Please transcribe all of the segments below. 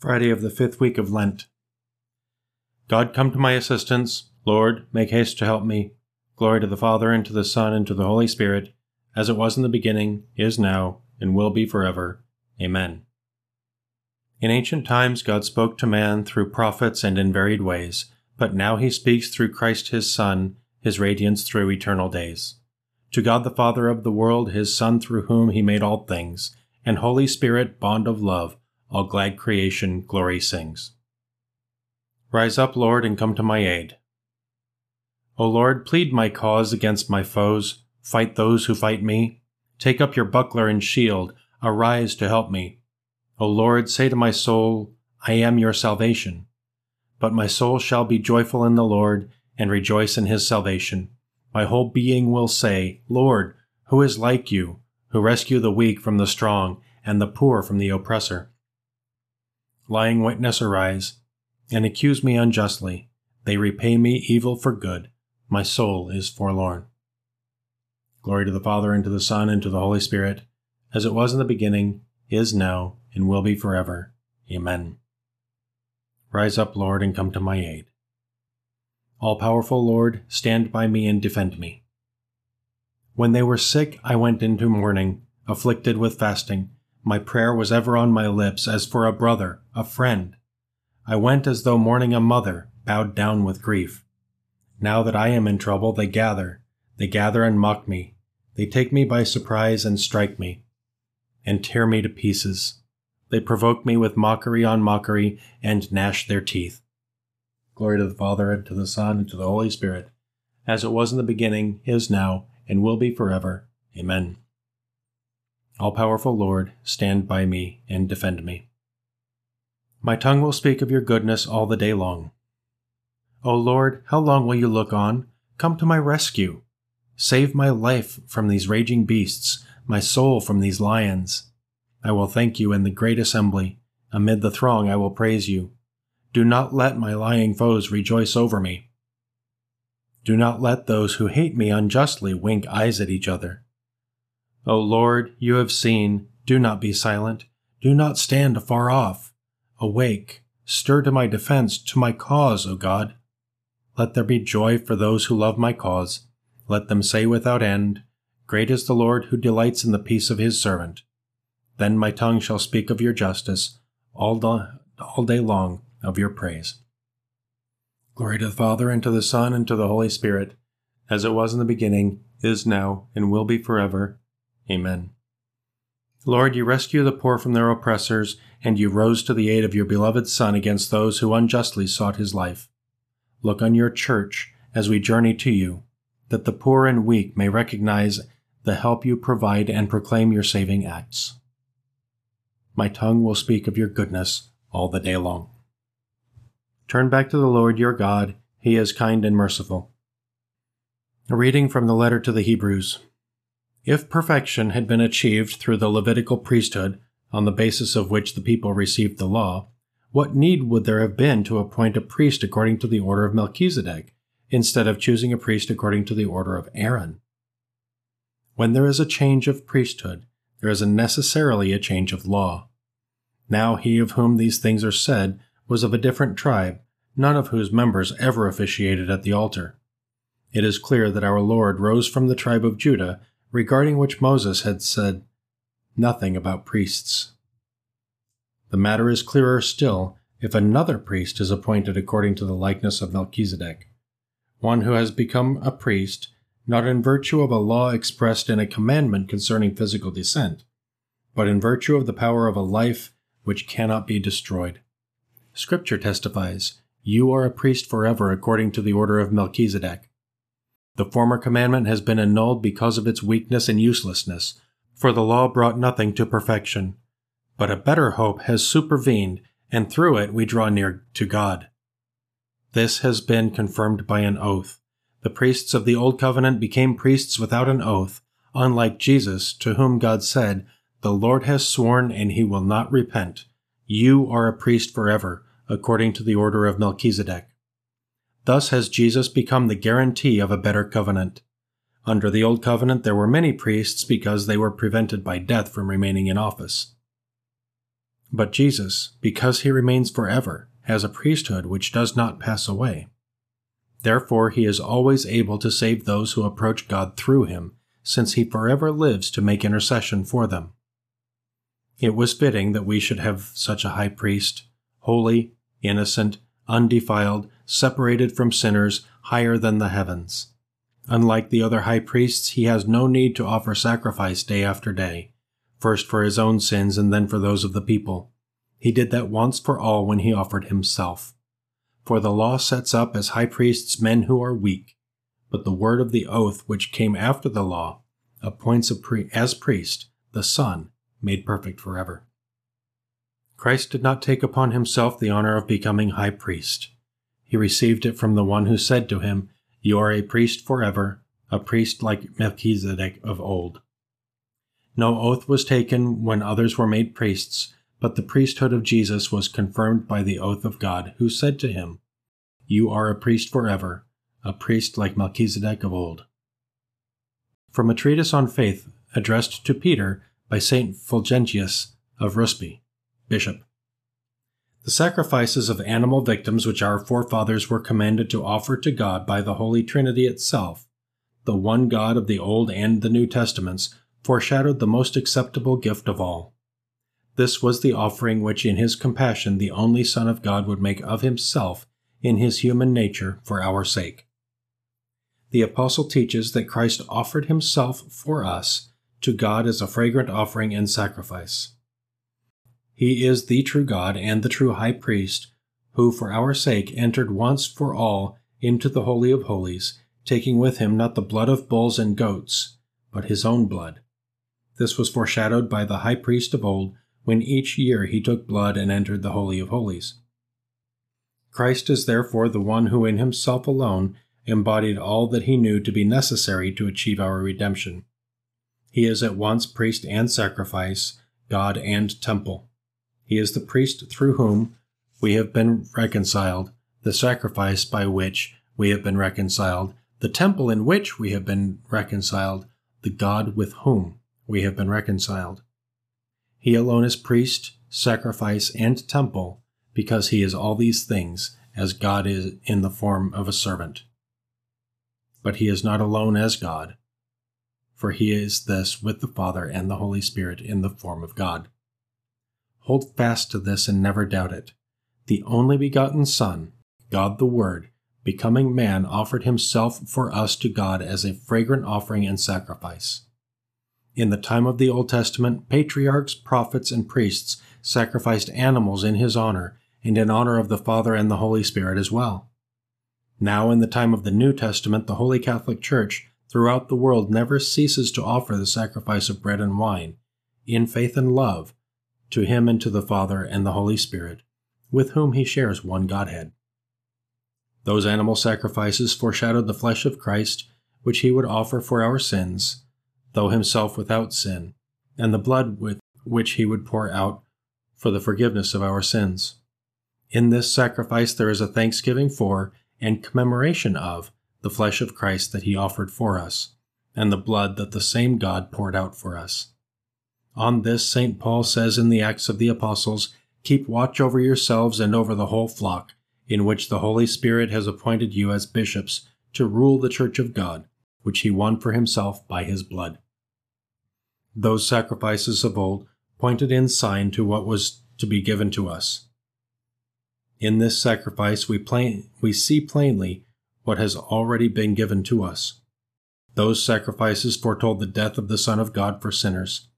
Friday of the fifth week of Lent. God, come to my assistance. Lord, make haste to help me. Glory to the Father, and to the Son, and to the Holy Spirit, as it was in the beginning, is now, and will be forever. Amen. In ancient times, God spoke to man through prophets and in varied ways, but now he speaks through Christ his Son, his radiance through eternal days. To God the Father of the world, his Son through whom he made all things, and Holy Spirit, bond of love, all glad creation glory sings. Rise up, Lord, and come to my aid. O Lord, plead my cause against my foes, fight those who fight me. Take up your buckler and shield, arise to help me. O Lord, say to my soul, I am your salvation. But my soul shall be joyful in the Lord, and rejoice in his salvation. My whole being will say, Lord, who is like you, who rescue the weak from the strong, and the poor from the oppressor? Lying witness arise, and accuse me unjustly. They repay me evil for good. My soul is forlorn. Glory to the Father, and to the Son, and to the Holy Spirit, as it was in the beginning, is now, and will be forever. Amen. Rise up, Lord, and come to my aid. All powerful Lord, stand by me and defend me. When they were sick, I went into mourning, afflicted with fasting. My prayer was ever on my lips as for a brother, a friend. I went as though mourning a mother, bowed down with grief. Now that I am in trouble, they gather. They gather and mock me. They take me by surprise and strike me, and tear me to pieces. They provoke me with mockery on mockery and gnash their teeth. Glory to the Father, and to the Son, and to the Holy Spirit, as it was in the beginning, is now, and will be forever. Amen. All powerful Lord, stand by me and defend me. My tongue will speak of your goodness all the day long. O Lord, how long will you look on? Come to my rescue. Save my life from these raging beasts, my soul from these lions. I will thank you in the great assembly. Amid the throng I will praise you. Do not let my lying foes rejoice over me. Do not let those who hate me unjustly wink eyes at each other. O Lord, you have seen, do not be silent, do not stand afar off. Awake, stir to my defense, to my cause, O God. Let there be joy for those who love my cause. Let them say without end, Great is the Lord who delights in the peace of his servant. Then my tongue shall speak of your justice, all, all day long of your praise. Glory to the Father, and to the Son, and to the Holy Spirit, as it was in the beginning, is now, and will be forever. Amen. Lord, you rescue the poor from their oppressors, and you rose to the aid of your beloved Son against those who unjustly sought his life. Look on your church as we journey to you, that the poor and weak may recognize the help you provide and proclaim your saving acts. My tongue will speak of your goodness all the day long. Turn back to the Lord your God, he is kind and merciful. A reading from the letter to the Hebrews. If perfection had been achieved through the Levitical priesthood, on the basis of which the people received the law, what need would there have been to appoint a priest according to the order of Melchizedek, instead of choosing a priest according to the order of Aaron? When there is a change of priesthood, there is necessarily a change of law. Now he of whom these things are said was of a different tribe, none of whose members ever officiated at the altar. It is clear that our Lord rose from the tribe of Judah regarding which Moses had said nothing about priests. The matter is clearer still if another priest is appointed according to the likeness of Melchizedek, one who has become a priest not in virtue of a law expressed in a commandment concerning physical descent, but in virtue of the power of a life which cannot be destroyed. Scripture testifies, You are a priest forever according to the order of Melchizedek. The former commandment has been annulled because of its weakness and uselessness, for the law brought nothing to perfection. But a better hope has supervened, and through it we draw near to God. This has been confirmed by an oath. The priests of the Old Covenant became priests without an oath, unlike Jesus, to whom God said, The Lord has sworn and he will not repent. You are a priest forever, according to the order of Melchizedek. Thus has Jesus become the guarantee of a better covenant. Under the Old Covenant, there were many priests because they were prevented by death from remaining in office. But Jesus, because he remains forever, has a priesthood which does not pass away. Therefore, he is always able to save those who approach God through him, since he forever lives to make intercession for them. It was fitting that we should have such a high priest, holy, innocent, undefiled, separated from sinners, higher than the heavens. Unlike the other high priests, he has no need to offer sacrifice day after day, first for his own sins and then for those of the people. He did that once for all when he offered himself. For the law sets up as high priests men who are weak, but the word of the oath which came after the law appoints as priest the Son, made perfect forever. Christ did not take upon himself the honor of becoming high priest. He received it from the one who said to him, You are a priest forever, a priest like Melchizedek of old. No oath was taken when others were made priests, but the priesthood of Jesus was confirmed by the oath of God, who said to him, You are a priest forever, a priest like Melchizedek of old. From a treatise on faith addressed to Peter by St. Fulgentius of Ruspe, Bishop. The sacrifices of animal victims which our forefathers were commanded to offer to God by the Holy Trinity itself, the one God of the Old and the New Testaments, foreshadowed the most acceptable gift of all this was the offering which in his compassion the only Son of God would make of himself in his human nature for our sake. The Apostle teaches that Christ offered himself for us to God as a fragrant offering and sacrifice. He is the true God and the true High Priest, who for our sake entered once for all into the Holy of Holies, taking with him not the blood of bulls and goats, but his own blood. This was foreshadowed by the high priest of old when each year he took blood and entered the Holy of Holies. Christ is therefore the one who in himself alone embodied all that he knew to be necessary to achieve our redemption. He is at once priest and sacrifice, God and temple. He is the priest through whom we have been reconciled, the sacrifice by which we have been reconciled, the temple in which we have been reconciled, the God with whom we have been reconciled. He alone is priest, sacrifice, and temple, because he is all these things, as God is in the form of a servant. But he is not alone as God, for he is this with the Father and the Holy Spirit in the form of God. Hold fast to this and never doubt it. The only begotten Son, God the Word, becoming man, offered himself for us to God as a fragrant offering and sacrifice. In the time of the Old Testament, patriarchs, prophets, and priests sacrificed animals in his honor and in honor of the Father and the Holy Spirit as well. Now, in the time of the New Testament, the Holy Catholic Church throughout the world never ceases to offer the sacrifice of bread and wine, in faith and love, to Him and to the Father and the Holy Spirit, with whom He shares one Godhead. Those animal sacrifices foreshadowed the flesh of Christ, which He would offer for our sins though himself without sin, and the blood with which he would pour out for the forgiveness of our sins. In this sacrifice there is a thanksgiving for and commemoration of the flesh of Christ that he offered for us, and the blood that the same God poured out for us. On this, St. Paul says in the Acts of the Apostles, Keep watch over yourselves and over the whole flock, in which the Holy Spirit has appointed you as bishops to rule the church of God, which he won for himself by his blood. Those sacrifices of old pointed in sign to what was to be given to us. In this sacrifice, we, plain, we see plainly what has already been given to us. Those sacrifices foretold the death of the Son of God for sinners.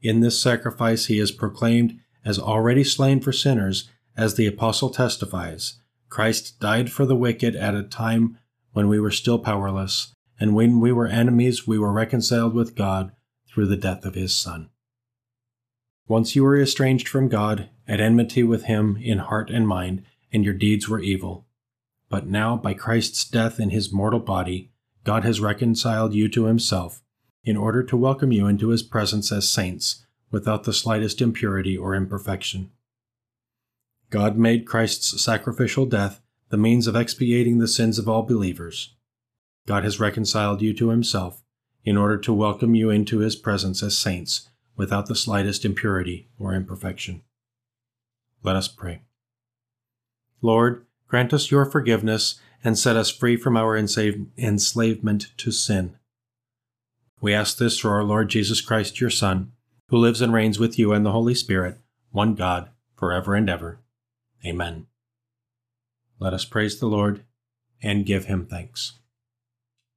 In this sacrifice, he is proclaimed as already slain for sinners, as the Apostle testifies Christ died for the wicked at a time when we were still powerless, and when we were enemies, we were reconciled with God through the death of his Son. Once you were estranged from God, at enmity with him in heart and mind, and your deeds were evil. But now, by Christ's death in his mortal body, God has reconciled you to himself, in order to welcome you into his presence as saints, without the slightest impurity or imperfection. God made Christ's sacrificial death the means of expiating the sins of all believers. God has reconciled you to himself in order to welcome you into his presence as saints without the slightest impurity or imperfection. Let us pray. Lord, grant us your forgiveness and set us free from our enslavement to sin. We ask this through our Lord Jesus Christ, your Son, who lives and reigns with you and the Holy Spirit, one God, forever and ever. Amen. Let us praise the Lord and give him thanks.